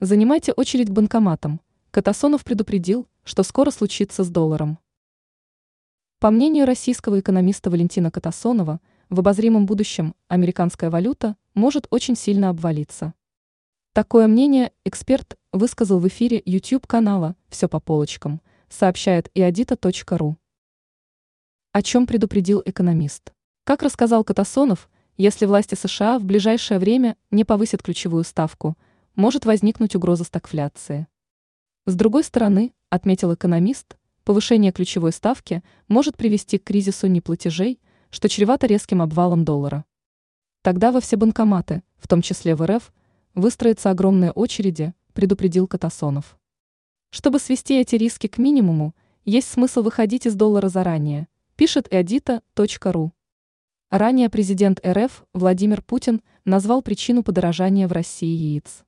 Занимайте очередь к банкоматам. Катасонов предупредил, что скоро случится с долларом. По мнению российского экономиста Валентина Катасонова, в обозримом будущем американская валюта может очень сильно обвалиться. Такое мнение эксперт высказал в эфире YouTube-канала «Все по полочкам», сообщает иодита.ру. О чем предупредил экономист? Как рассказал Катасонов, если власти США в ближайшее время не повысят ключевую ставку, может возникнуть угроза стагфляции. С другой стороны, отметил экономист, повышение ключевой ставки может привести к кризису неплатежей, что чревато резким обвалом доллара. Тогда во все банкоматы, в том числе в РФ, выстроятся огромные очереди, предупредил Катасонов. Чтобы свести эти риски к минимуму, есть смысл выходить из доллара заранее, пишет эдита.ру. Ранее президент РФ Владимир Путин назвал причину подорожания в России яиц.